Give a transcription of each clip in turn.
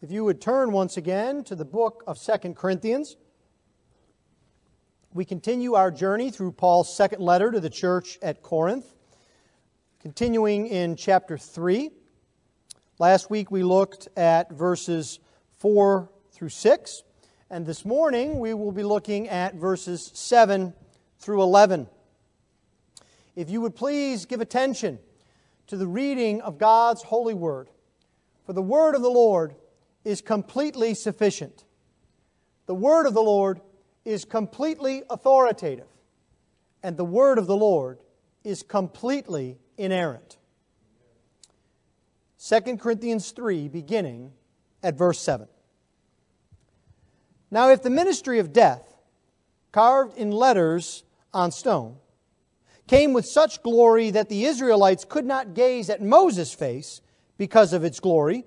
If you would turn once again to the book of Second Corinthians, we continue our journey through Paul's second letter to the church at Corinth, continuing in chapter 3. Last week we looked at verses 4 through 6, and this morning we will be looking at verses 7 through 11. If you would please give attention to the reading of God's holy word, for the word of the Lord is completely sufficient. The word of the Lord is completely authoritative, and the word of the Lord is completely inerrant. 2 Corinthians 3, beginning at verse 7. Now, if the ministry of death, carved in letters on stone, came with such glory that the Israelites could not gaze at Moses' face because of its glory,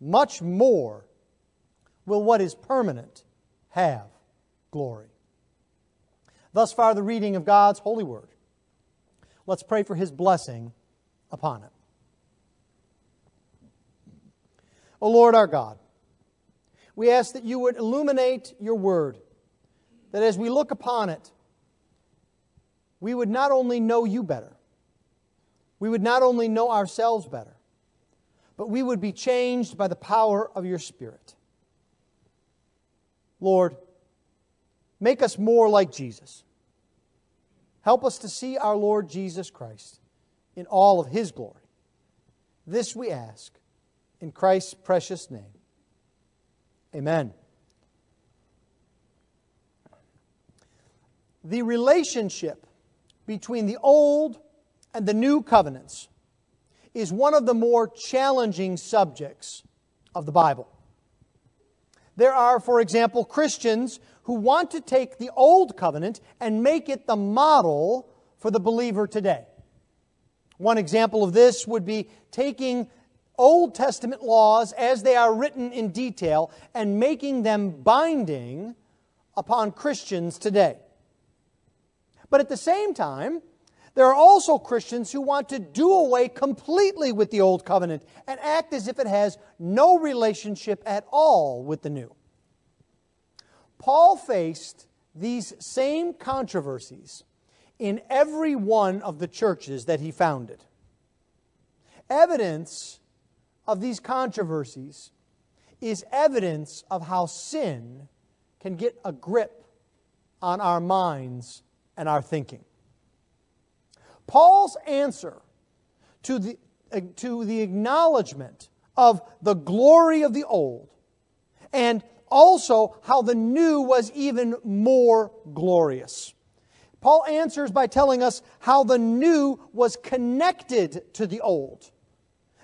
much more will what is permanent have glory. Thus far, the reading of God's holy word. Let's pray for his blessing upon it. O Lord our God, we ask that you would illuminate your word, that as we look upon it, we would not only know you better, we would not only know ourselves better, but we would be changed by the power of your Spirit. Lord, make us more like Jesus. Help us to see our Lord Jesus Christ in all of his glory. This we ask in Christ's precious name. Amen. The relationship between the old and the new covenants is one of the more challenging subjects of the Bible. There are, for example, Christians who want to take the old covenant and make it the model for the believer today. One example of this would be taking Old Testament laws as they are written in detail and making them binding upon Christians today. But at the same time, there are also Christians who want to do away completely with the Old Covenant and act as if it has no relationship at all with the New. Paul faced these same controversies in every one of the churches that he founded. Evidence of these controversies is evidence of how sin can get a grip on our minds and our thinking. Paul's answer to the, uh, to the acknowledgement of the glory of the old and also how the new was even more glorious. Paul answers by telling us how the new was connected to the old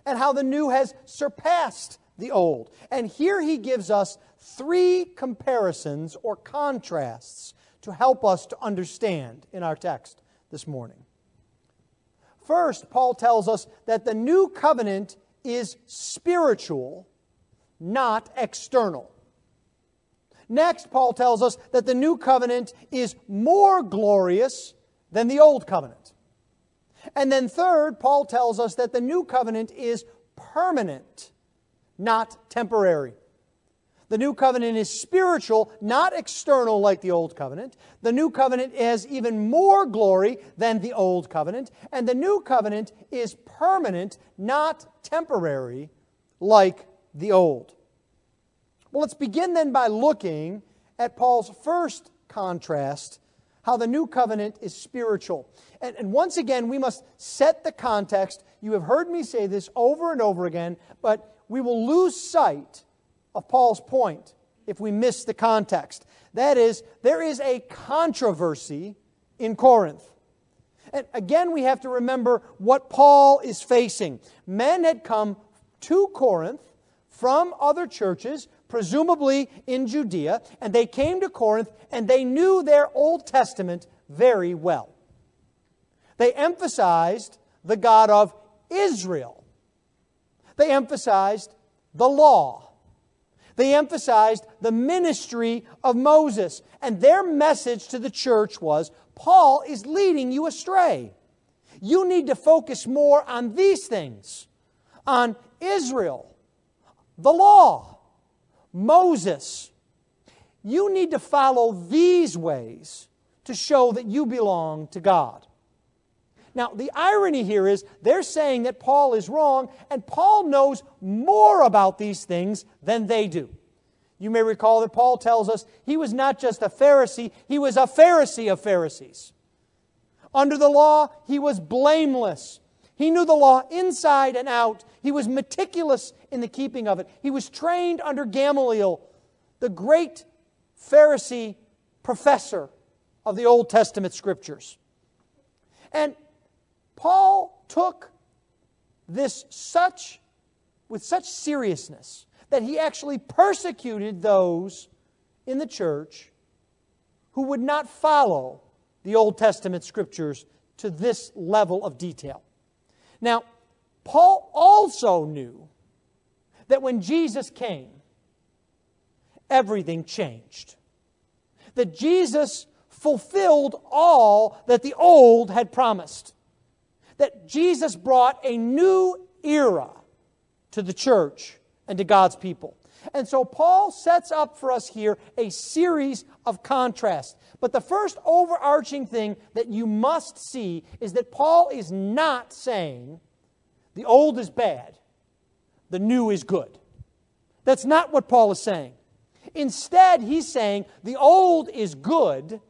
and how the new has surpassed the old. And here he gives us three comparisons or contrasts to help us to understand in our text this morning. First, Paul tells us that the new covenant is spiritual, not external. Next, Paul tells us that the new covenant is more glorious than the old covenant. And then, third, Paul tells us that the new covenant is permanent, not temporary. The new covenant is spiritual, not external like the old covenant. The new covenant has even more glory than the old covenant. And the new covenant is permanent, not temporary like the old. Well, let's begin then by looking at Paul's first contrast how the new covenant is spiritual. And, and, once again, we must set the context. You have heard me say this over and over again, but we will lose sight of Paul's point if we miss the context. That is, there is a controversy in Corinth. And again, we have to remember what Paul is facing. Men had come to Corinth from other churches, presumably in Judea, and they came to Corinth and they knew their Old Testament very well. They emphasized the God of Israel. They emphasized the law. They emphasized the ministry of Moses. And their message to the church was Paul is leading you astray. You need to focus more on these things on Israel, the law, Moses. You need to follow these ways to show that you belong to God. Now, the irony here is they're saying that Paul is wrong, and Paul knows more about these things than they do. You may recall that Paul tells us he was not just a Pharisee, he was a Pharisee of Pharisees. Under the law, he was blameless. He knew the law inside and out. He was meticulous in the keeping of it. He was trained under Gamaliel, the great Pharisee professor of the Old Testament scriptures. And Paul took this such with such seriousness that he actually persecuted those in the church who would not follow the Old Testament scriptures to this level of detail. Now, Paul also knew that when Jesus came, everything changed. That Jesus fulfilled all that the old had promised that Jesus brought a new era to the church and to God's people. And so Paul sets up for us here a series of contrasts. But the first overarching thing that you must see is that Paul is not saying the old is bad, the new is good. That's not what Paul is saying. Instead, he's saying the old is good,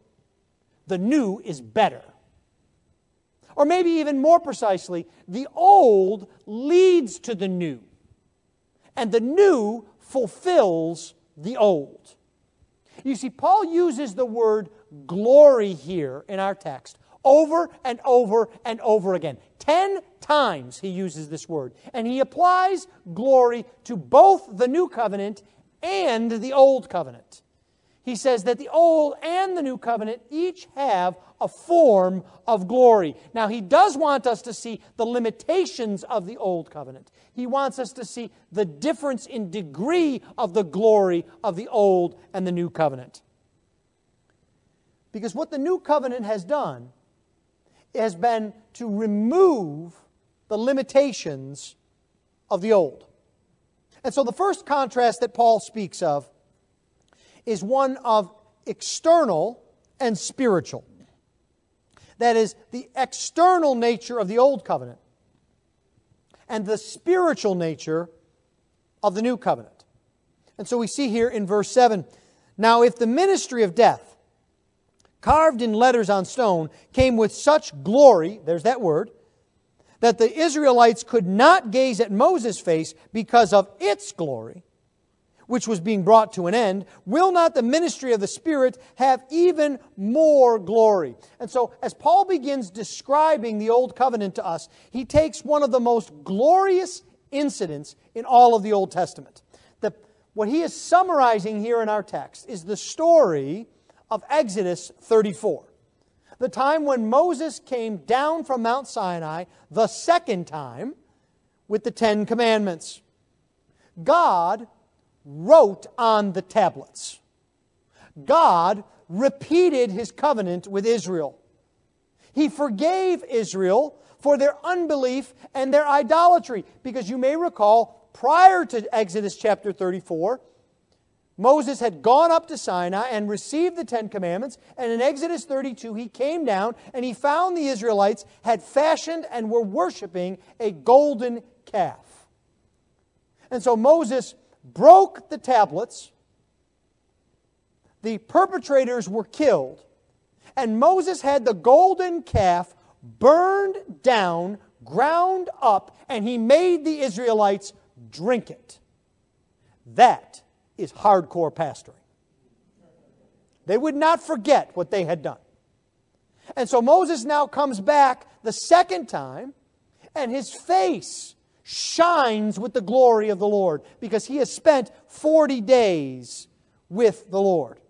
the new is better. Or maybe even more precisely, the old leads to the new, and the new fulfills the old. You see, Paul uses the word glory here in our text over and over and over again. Ten times he uses this word. And he applies glory to both the new covenant and the old covenant he says that the Old and the New Covenant each have a form of glory. Now, he does want us to see the limitations of the Old Covenant. He wants us to see the difference in degree of the glory of the Old and the New Covenant. Because what the New Covenant has done has been to remove the limitations of the Old. And so the first contrast that Paul speaks of is one of external and spiritual. That is, the external nature of the Old Covenant and the spiritual nature of the New Covenant. And so we see here in verse 7 Now, if the ministry of death, carved in letters on stone, came with such glory, there's that word, that the Israelites could not gaze at Moses' face because of its glory, which was being brought to an end, will not the ministry of the Spirit have even more glory? And so, as Paul begins describing the Old Covenant to us, he takes one of the most glorious incidents in all of the Old Testament. The, what he is summarizing here in our text is the story of Exodus 34. The time when Moses came down from Mount Sinai the second time with the Ten Commandments. God wrote on the tablets. God repeated his covenant with Israel. He forgave Israel for their unbelief and their idolatry. Because you may recall, prior to Exodus chapter 34, Moses had gone up to Sinai and received the Ten Commandments, and in Exodus 32, he came down and he found the Israelites had fashioned and were worshiping a golden calf. And so Moses broke the tablets, the perpetrators were killed, and Moses had the golden calf burned down, ground up, and he made the Israelites drink it. That is hardcore pastoring. They would not forget what they had done. And so Moses now comes back the second time, and his face shines with the glory of the Lord because he has spent 40 days with the Lord.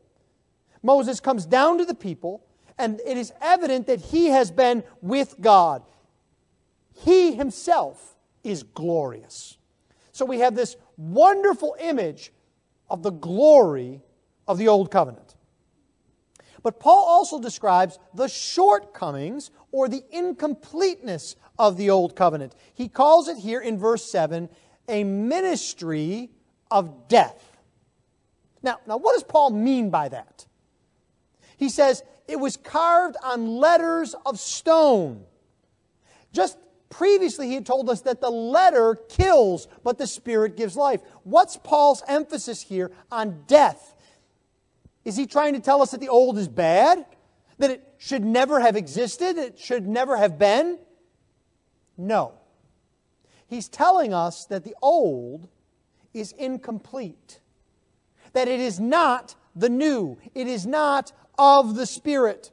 Moses comes down to the people, and it is evident that he has been with God. He himself is glorious. So we have this wonderful image of the glory of the Old Covenant. But Paul also describes the shortcomings or the incompleteness of the Old Covenant. He calls it here in verse 7 a ministry of death. Now, now what does Paul mean by that? He says it was carved on letters of stone. Just previously, he had told us that the letter kills, but the Spirit gives life. What's Paul's emphasis here on death? Is he trying to tell us that the old is bad? That it should never have existed? It should never have been? No. He's telling us that the old is incomplete, that it is not the new, it is not of the Spirit.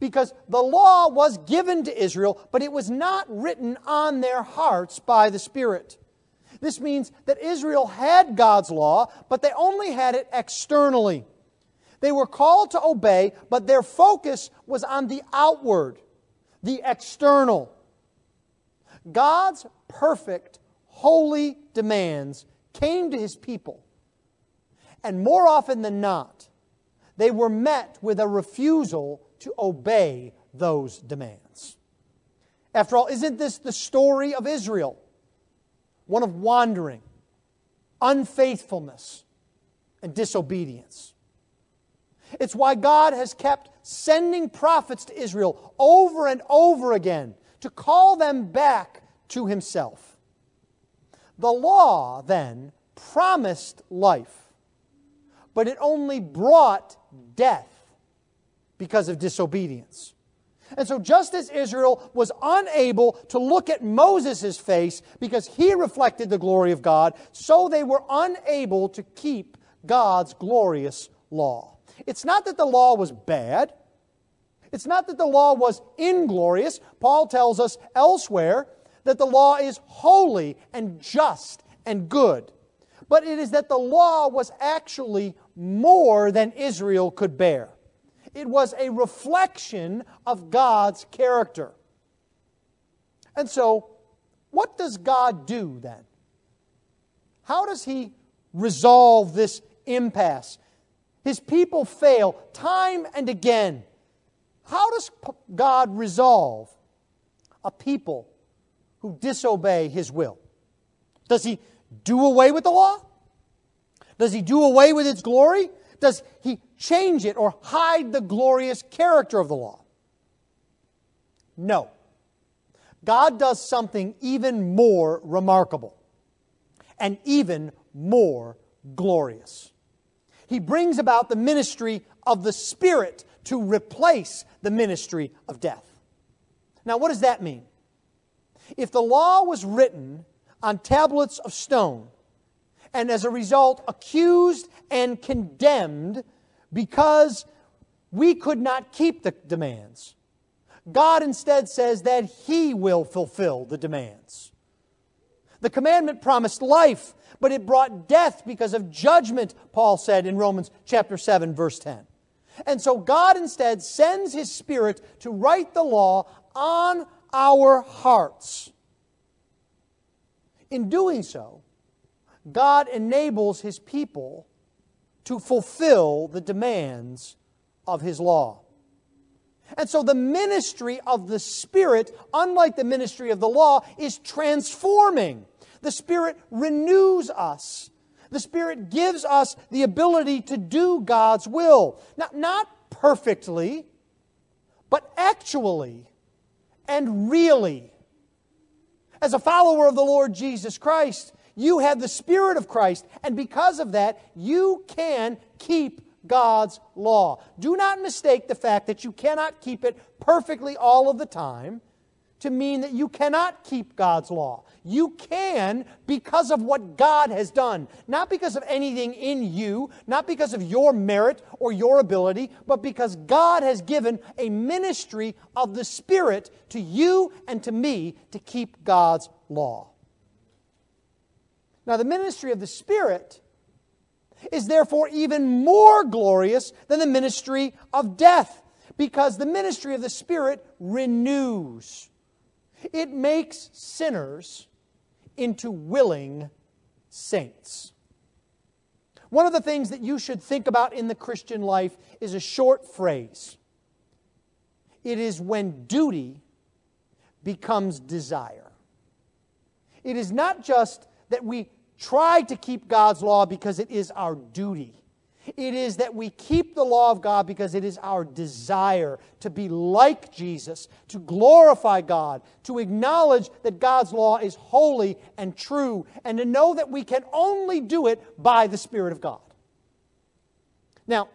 Because the law was given to Israel, but it was not written on their hearts by the Spirit. This means that Israel had God's law, but they only had it externally. They were called to obey, but their focus was on the outward, the external. God's perfect, holy demands came to his people. And more often than not, they were met with a refusal to obey those demands. After all, isn't this the story of Israel? One of wandering, unfaithfulness, and disobedience. It's why God has kept sending prophets to Israel over and over again to call them back to Himself. The law, then, promised life, but it only brought death because of disobedience. And so, just as Israel was unable to look at Moses' face because he reflected the glory of God, so they were unable to keep God's glorious law. It's not that the law was bad, it's not that the law was inglorious. Paul tells us elsewhere that the law is holy and just and good. But it is that the law was actually more than Israel could bear. It was a reflection of God's character. And so, what does God do then? How does He resolve this impasse? His people fail time and again. How does God resolve a people who disobey His will? Does He do away with the law? Does He do away with its glory? Does He change it or hide the glorious character of the law? No. God does something even more remarkable and even more glorious. He brings about the ministry of the Spirit to replace the ministry of death. Now, what does that mean? If the law was written on tablets of stone, and as a result accused and condemned because we could not keep the demands, God instead says that He will fulfill the demands. The commandment promised life, but it brought death because of judgment, Paul said in Romans chapter 7 verse 10. And so God instead sends His Spirit to write the law on our hearts. In doing so, God enables His people to fulfill the demands of His law. And so the ministry of the Spirit, unlike the ministry of the law, is transforming. The Spirit renews us the Spirit gives us the ability to do God's will. Not, not perfectly, but actually and really. As a follower of the Lord Jesus Christ, you have the Spirit of Christ, and because of that, you can keep God's law. Do not mistake the fact that you cannot keep it perfectly all of the time to mean that you cannot keep God's law. You can because of what God has done. Not because of anything in you, not because of your merit or your ability, but because God has given a ministry of the Spirit to you and to me to keep God's law. Now, the ministry of the Spirit is therefore even more glorious than the ministry of death because the ministry of the Spirit renews. It makes sinners into willing saints. One of the things that you should think about in the Christian life is a short phrase. It is when duty becomes desire. It is not just that we try to keep God's law because it is our duty. It is that we keep the law of God because it is our desire to be like Jesus, to glorify God, to acknowledge that God's law is holy and true, and to know that we can only do it by the Spirit of God. Now,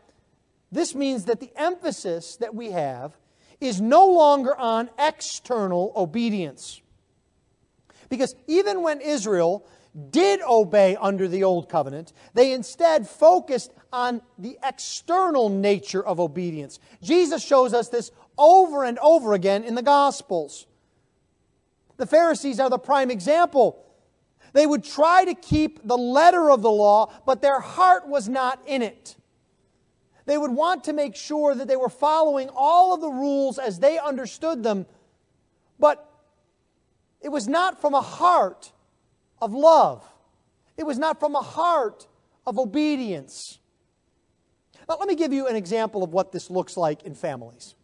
this means that the emphasis that we have is no longer on external obedience. Because even when Israel did obey under the old covenant, they instead focused on the external nature of obedience. Jesus shows us this over and over again in the Gospels. The Pharisees are the prime example. They would try to keep the letter of the law, but their heart was not in it. They would want to make sure that they were following all of the rules as they understood them, but it was not from a heart of love. It was not from a heart of obedience. Now, let me give you an example of what this looks like in families.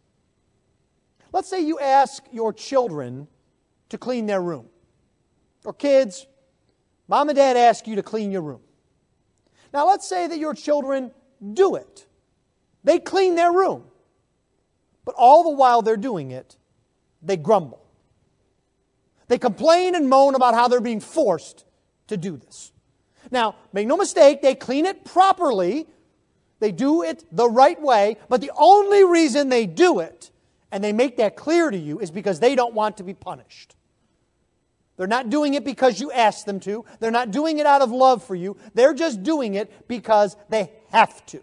Let's say you ask your children to clean their room. Or kids, mom and dad ask you to clean your room. Now, let's say that your children do it. They clean their room. But all the while they're doing it, they grumble. They complain and moan about how they're being forced to do this. Now, make no mistake, they clean it properly. They do it the right way, but the only reason they do it, and they make that clear to you, is because they don't want to be punished. They're not doing it because you asked them to. They're not doing it out of love for you. They're just doing it because they have to.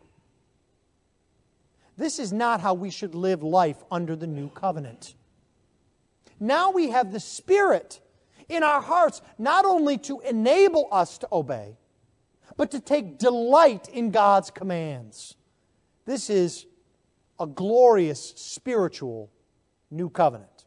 This is not how we should live life under the new covenant. Now we have the Spirit in our hearts, not only to enable us to obey, but to take delight in God's commands. This is a glorious spiritual new covenant.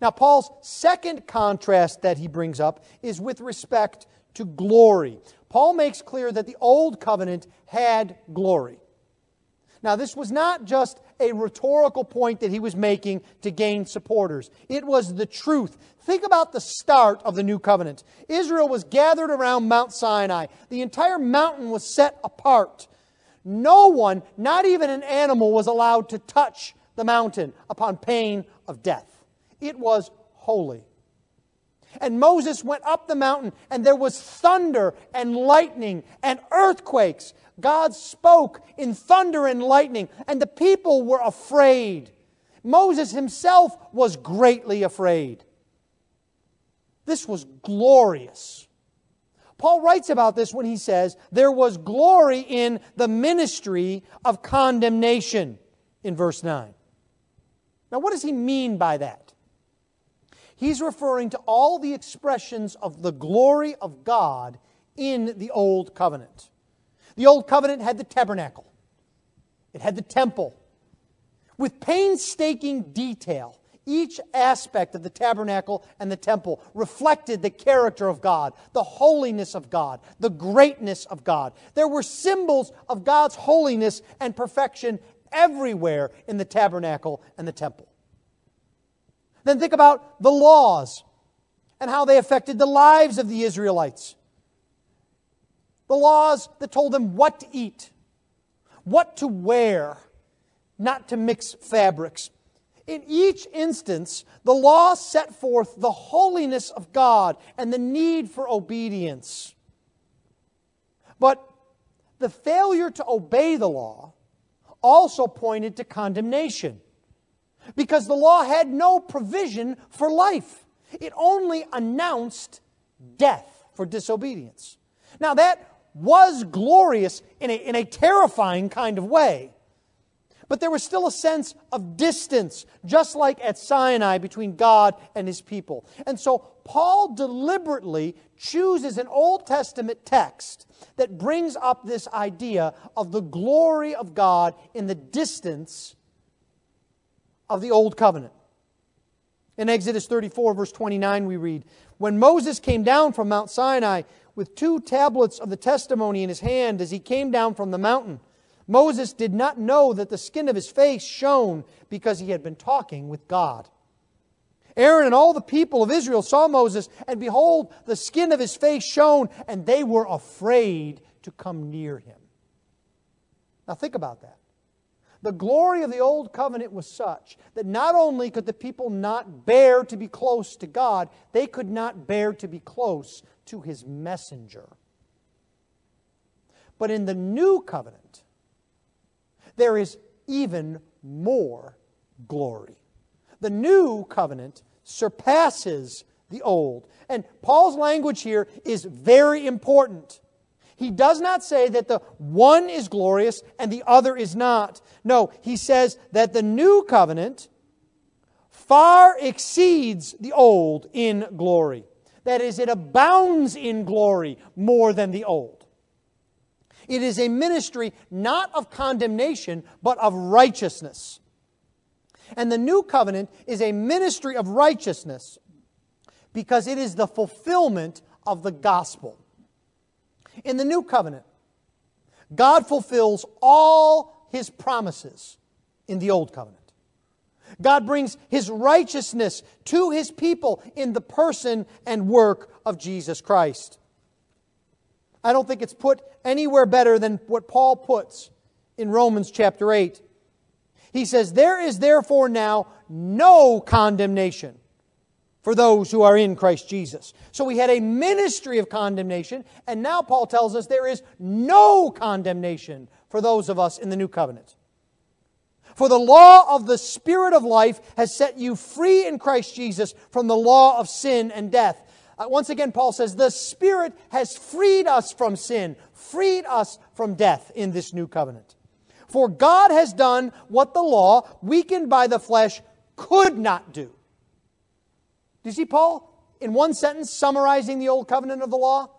Now, Paul's second contrast that he brings up is with respect to glory. Paul makes clear that the old covenant had glory. Now, this was not just a rhetorical point that he was making to gain supporters, it was the truth. Think about the start of the new covenant. Israel was gathered around Mount Sinai, the entire mountain was set apart. No one, not even an animal, was allowed to touch the mountain upon pain of death. It was holy. And Moses went up the mountain, and there was thunder and lightning and earthquakes. God spoke in thunder and lightning, and the people were afraid. Moses himself was greatly afraid. This was glorious. Paul writes about this when he says, There was glory in the ministry of condemnation, in verse 9. Now, what does he mean by that? He's referring to all the expressions of the glory of God in the Old Covenant. The Old Covenant had the tabernacle, it had the temple. With painstaking detail, each aspect of the tabernacle and the temple reflected the character of God, the holiness of God, the greatness of God. There were symbols of God's holiness and perfection everywhere in the tabernacle and the temple. Then think about the laws and how they affected the lives of the Israelites the laws that told them what to eat, what to wear, not to mix fabrics. In each instance, the law set forth the holiness of God and the need for obedience. But the failure to obey the law also pointed to condemnation because the law had no provision for life, it only announced death for disobedience. Now, that was glorious in a, in a terrifying kind of way. But there was still a sense of distance, just like at Sinai between God and his people. And so Paul deliberately chooses an Old Testament text that brings up this idea of the glory of God in the distance of the Old Covenant. In Exodus 34, verse 29, we read When Moses came down from Mount Sinai with two tablets of the testimony in his hand as he came down from the mountain, Moses did not know that the skin of his face shone because he had been talking with God. Aaron and all the people of Israel saw Moses, and behold, the skin of his face shone, and they were afraid to come near him. Now, think about that. The glory of the old covenant was such that not only could the people not bear to be close to God, they could not bear to be close to his messenger. But in the new covenant, there is even more glory. The new covenant surpasses the old. And Paul's language here is very important. He does not say that the one is glorious and the other is not. No, he says that the new covenant far exceeds the old in glory. That is, it abounds in glory more than the old. It is a ministry not of condemnation, but of righteousness. And the new covenant is a ministry of righteousness because it is the fulfillment of the gospel. In the new covenant, God fulfills all his promises in the old covenant. God brings his righteousness to his people in the person and work of Jesus Christ. I don't think it's put anywhere better than what Paul puts in Romans chapter 8. He says, There is therefore now no condemnation for those who are in Christ Jesus. So we had a ministry of condemnation, and now Paul tells us there is no condemnation for those of us in the new covenant. For the law of the Spirit of life has set you free in Christ Jesus from the law of sin and death. Uh, once again, Paul says, the Spirit has freed us from sin, freed us from death in this new covenant. For God has done what the law, weakened by the flesh, could not do. Do you see Paul in one sentence summarizing the old covenant of the law?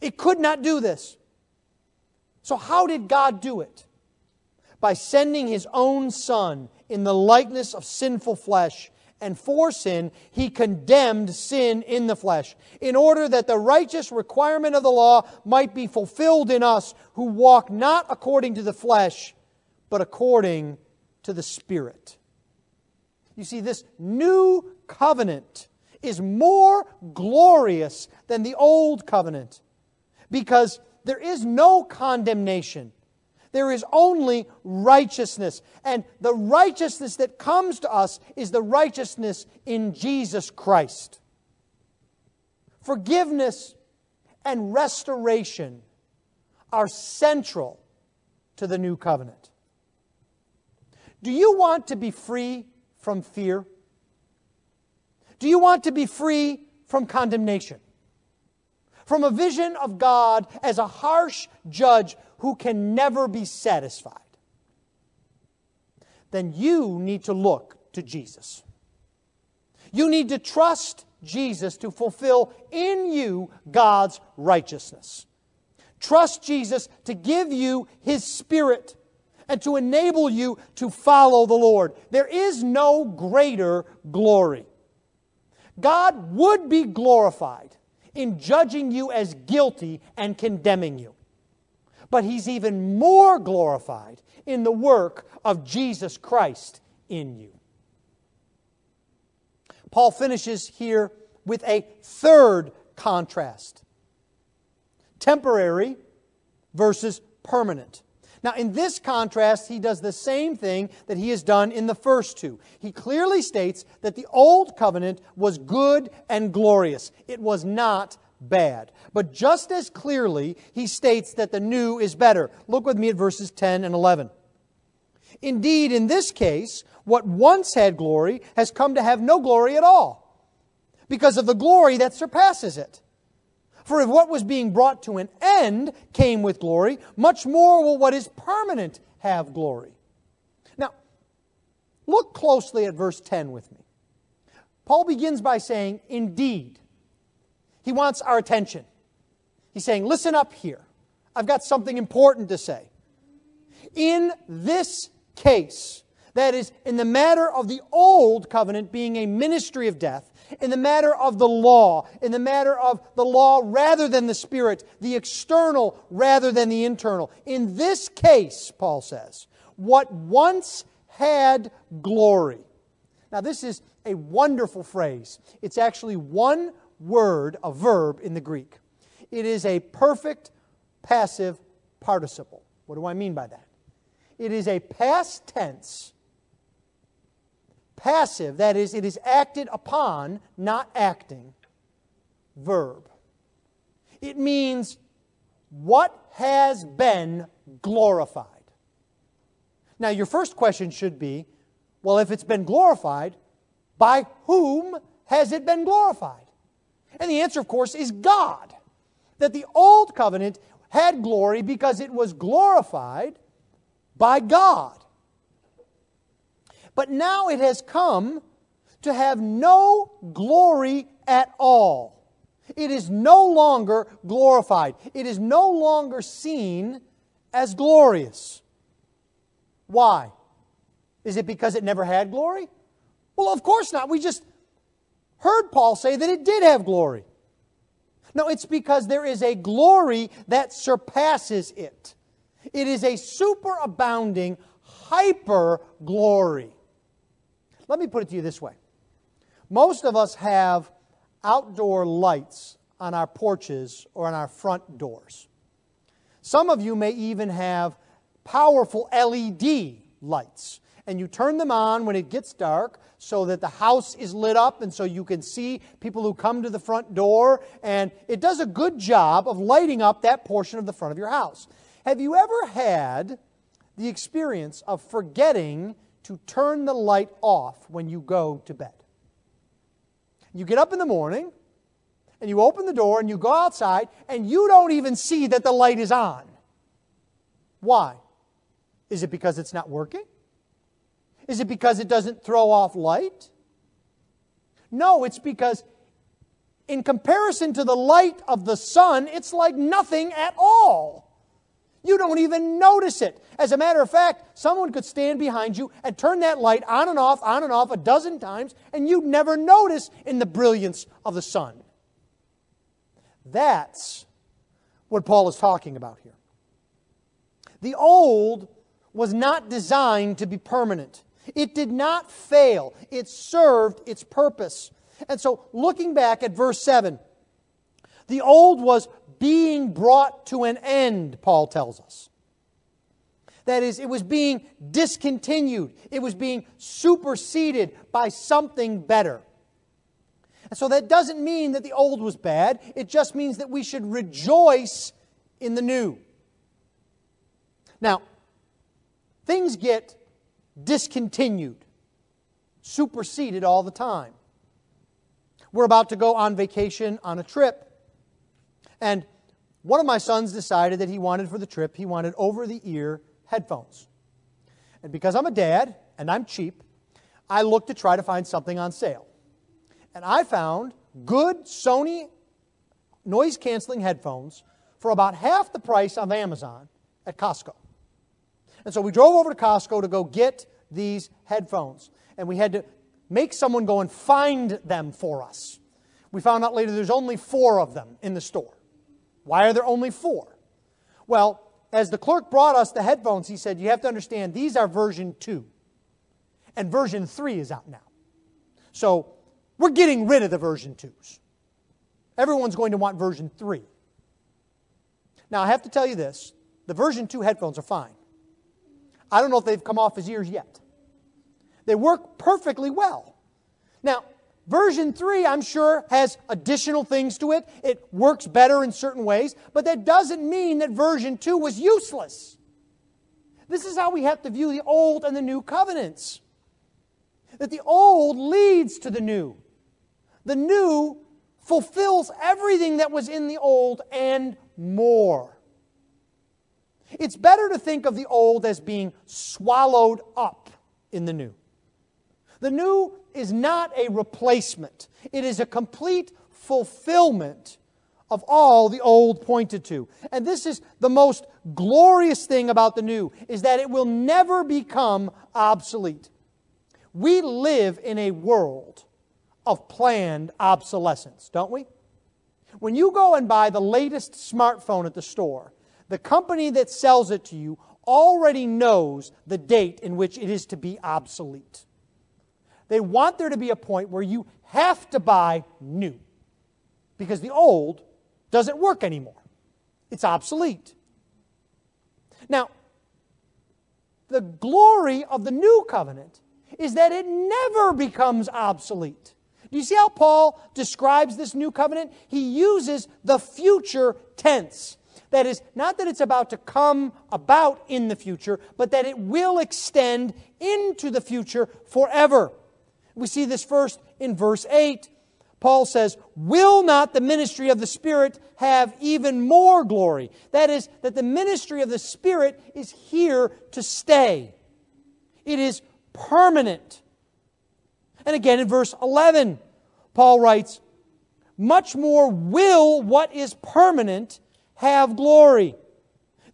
It could not do this. So, how did God do it? By sending his own Son in the likeness of sinful flesh and for sin, he condemned sin in the flesh, in order that the righteous requirement of the law might be fulfilled in us who walk not according to the flesh, but according to the Spirit. You see, this new covenant is more glorious than the old covenant because there is no condemnation there is only righteousness. And the righteousness that comes to us is the righteousness in Jesus Christ. Forgiveness and restoration are central to the new covenant. Do you want to be free from fear? Do you want to be free from condemnation? From a vision of God as a harsh judge who can never be satisfied, then you need to look to Jesus. You need to trust Jesus to fulfill in you God's righteousness. Trust Jesus to give you His Spirit and to enable you to follow the Lord. There is no greater glory. God would be glorified in judging you as guilty and condemning you but he's even more glorified in the work of Jesus Christ in you. Paul finishes here with a third contrast temporary versus permanent. Now, in this contrast, he does the same thing that he has done in the first two. He clearly states that the old covenant was good and glorious, it was not bad. But just as clearly, he states that the new is better. Look with me at verses 10 and 11. Indeed, in this case, what once had glory has come to have no glory at all, because of the glory that surpasses it. For if what was being brought to an end came with glory, much more will what is permanent have glory. Now, look closely at verse 10 with me. Paul begins by saying, Indeed. He wants our attention. He's saying, Listen up here. I've got something important to say. In this case, that is, in the matter of the old covenant being a ministry of death, in the matter of the law, in the matter of the law rather than the spirit, the external rather than the internal. In this case, Paul says, what once had glory. Now, this is a wonderful phrase. It's actually one word, a verb in the Greek. It is a perfect passive participle. What do I mean by that? It is a past tense passive, that is, it is acted upon, not acting, verb. It means what has been glorified. Now, your first question should be well, if it's been glorified, by whom has it been glorified? And the answer, of course, is God. That the old covenant had glory because it was glorified by God. But now it has come to have no glory at all. It is no longer glorified. It is no longer seen as glorious. Why? Is it because it never had glory? Well, of course not. We just heard Paul say that it did have glory. No, it's because there is a glory that surpasses it. It is a superabounding, hyper glory. Let me put it to you this way most of us have outdoor lights on our porches or on our front doors. Some of you may even have powerful LED lights, and you turn them on when it gets dark so that the house is lit up and so you can see people who come to the front door, and it does a good job of lighting up that portion of the front of your house. Have you ever had the experience of forgetting to turn the light off when you go to bed. You get up in the morning and you open the door and you go outside and you don't even see that the light is on. Why? Is it because it's not working? Is it because it doesn't throw off light? No, it's because in comparison to the light of the sun, it's like nothing at all. You don't even notice it. As a matter of fact, someone could stand behind you and turn that light on and off, on and off a dozen times, and you'd never notice in the brilliance of the sun. That's what Paul is talking about here. The old was not designed to be permanent. It did not fail. It served its purpose. And so, looking back at verse 7, the old was being brought to an end, Paul tells us. That is, it was being discontinued, it was being superseded by something better. And so that doesn't mean that the old was bad, it just means that we should rejoice in the new. Now, things get discontinued, superseded all the time. We're about to go on vacation on a trip. And one of my sons decided that he wanted for the trip, he wanted over the ear headphones. And because I'm a dad and I'm cheap, I looked to try to find something on sale. And I found good Sony noise canceling headphones for about half the price of Amazon at Costco. And so we drove over to Costco to go get these headphones. And we had to make someone go and find them for us. We found out later there's only four of them in the store. Why are there only four? Well, as the clerk brought us the headphones, he said, You have to understand, these are version 2. And version 3 is out now. So we're getting rid of the version 2s. Everyone's going to want version 3. Now, I have to tell you this the version 2 headphones are fine. I don't know if they've come off his ears yet. They work perfectly well. Now, Version 3, I'm sure, has additional things to it. It works better in certain ways, but that doesn't mean that version 2 was useless. This is how we have to view the old and the new covenants. That the old leads to the new. The new fulfills everything that was in the old and more. It's better to think of the old as being swallowed up in the new. The new is not a replacement, it is a complete fulfillment of all the old pointed to. And this is the most glorious thing about the new is that it will never become obsolete. We live in a world of planned obsolescence, don't we? When you go and buy the latest smartphone at the store, the company that sells it to you already knows the date in which it is to be obsolete. They want there to be a point where you have to buy new because the old doesn't work anymore. It's obsolete. Now, the glory of the new covenant is that it never becomes obsolete. Do you see how Paul describes this new covenant? He uses the future tense. That is, not that it's about to come about in the future, but that it will extend into the future forever. We see this first in verse 8. Paul says, Will not the ministry of the Spirit have even more glory? That is, that the ministry of the Spirit is here to stay, it is permanent. And again in verse 11, Paul writes, Much more will what is permanent have glory.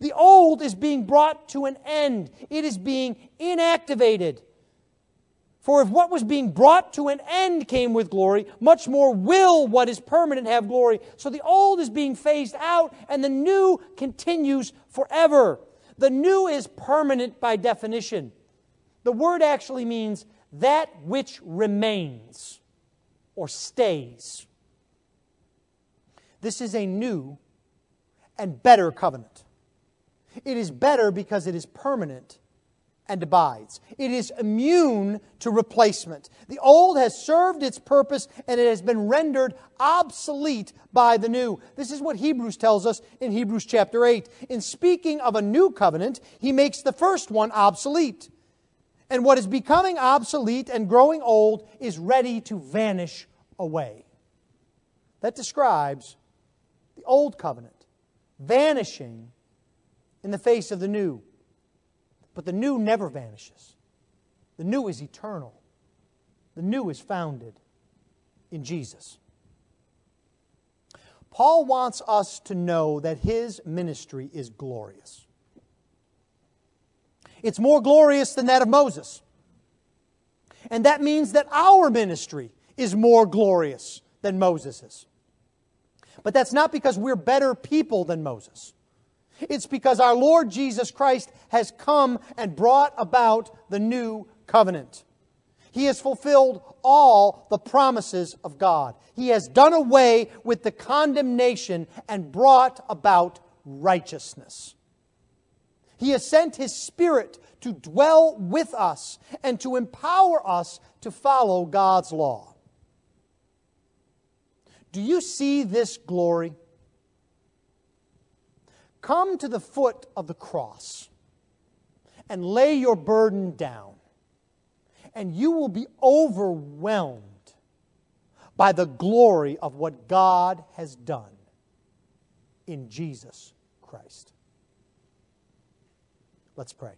The old is being brought to an end, it is being inactivated. For if what was being brought to an end came with glory, much more will what is permanent have glory. So the old is being phased out and the new continues forever. The new is permanent by definition. The word actually means that which remains or stays. This is a new and better covenant. It is better because it is permanent and abides. It is immune to replacement. The old has served its purpose and it has been rendered obsolete by the new. This is what Hebrews tells us in Hebrews chapter 8. In speaking of a new covenant, he makes the first one obsolete. And what is becoming obsolete and growing old is ready to vanish away. That describes the old covenant vanishing in the face of the new. But the new never vanishes, the new is eternal, the new is founded in Jesus. Paul wants us to know that his ministry is glorious. It's more glorious than that of Moses. And that means that our ministry is more glorious than Moses's. But that's not because we're better people than Moses. It's because our Lord Jesus Christ has come and brought about the new covenant. He has fulfilled all the promises of God. He has done away with the condemnation and brought about righteousness. He has sent His Spirit to dwell with us and to empower us to follow God's law. Do you see this glory? Come to the foot of the cross and lay your burden down, and you will be overwhelmed by the glory of what God has done in Jesus Christ. Let's pray.